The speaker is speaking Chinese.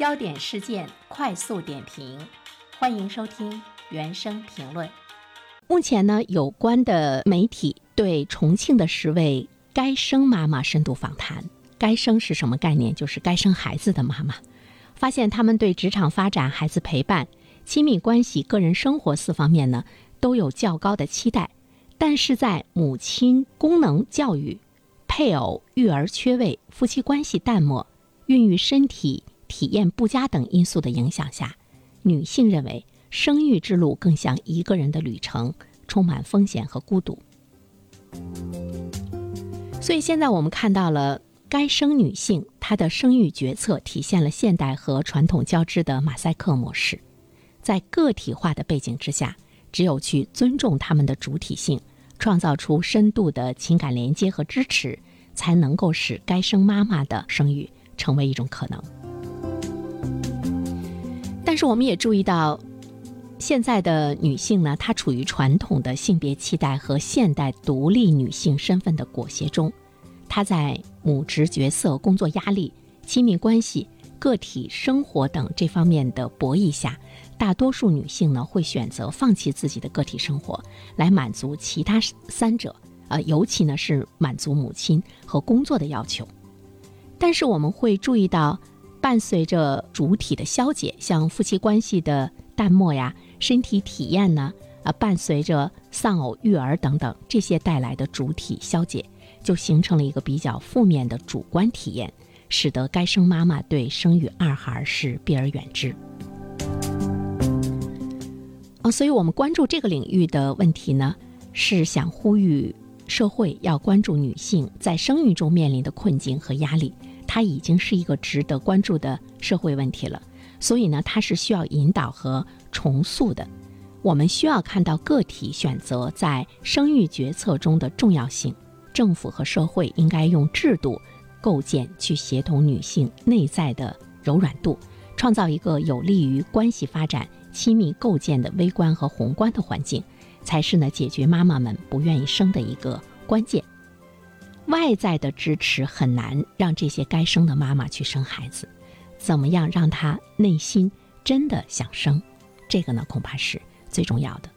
焦点事件快速点评，欢迎收听原声评论。目前呢，有关的媒体对重庆的十位该生妈妈深度访谈。该生是什么概念？就是该生孩子的妈妈。发现他们对职场发展、孩子陪伴、亲密关系、个人生活四方面呢，都有较高的期待，但是在母亲功能教育、配偶育儿缺位、夫妻关系淡漠、孕育身体体验不佳等因素的影响下，女性认为生育之路更像一个人的旅程，充满风险和孤独。所以现在我们看到了。该生女性，她的生育决策体现了现代和传统交织的马赛克模式。在个体化的背景之下，只有去尊重他们的主体性，创造出深度的情感连接和支持，才能够使该生妈妈的生育成为一种可能。但是，我们也注意到，现在的女性呢，她处于传统的性别期待和现代独立女性身份的裹挟中。她在母职角色、工作压力、亲密关系、个体生活等这方面的博弈下，大多数女性呢会选择放弃自己的个体生活，来满足其他三者，呃，尤其呢是满足母亲和工作的要求。但是我们会注意到，伴随着主体的消解，像夫妻关系的淡漠呀，身体体验呢，啊，伴随着丧偶育儿等等这些带来的主体消解。就形成了一个比较负面的主观体验，使得该生妈妈对生育二孩是避而远之。啊，所以我们关注这个领域的问题呢，是想呼吁社会要关注女性在生育中面临的困境和压力，它已经是一个值得关注的社会问题了。所以呢，它是需要引导和重塑的。我们需要看到个体选择在生育决策中的重要性。政府和社会应该用制度构建去协同女性内在的柔软度，创造一个有利于关系发展、亲密构建的微观和宏观的环境，才是呢解决妈妈们不愿意生的一个关键。外在的支持很难让这些该生的妈妈去生孩子，怎么样让她内心真的想生，这个呢恐怕是最重要的。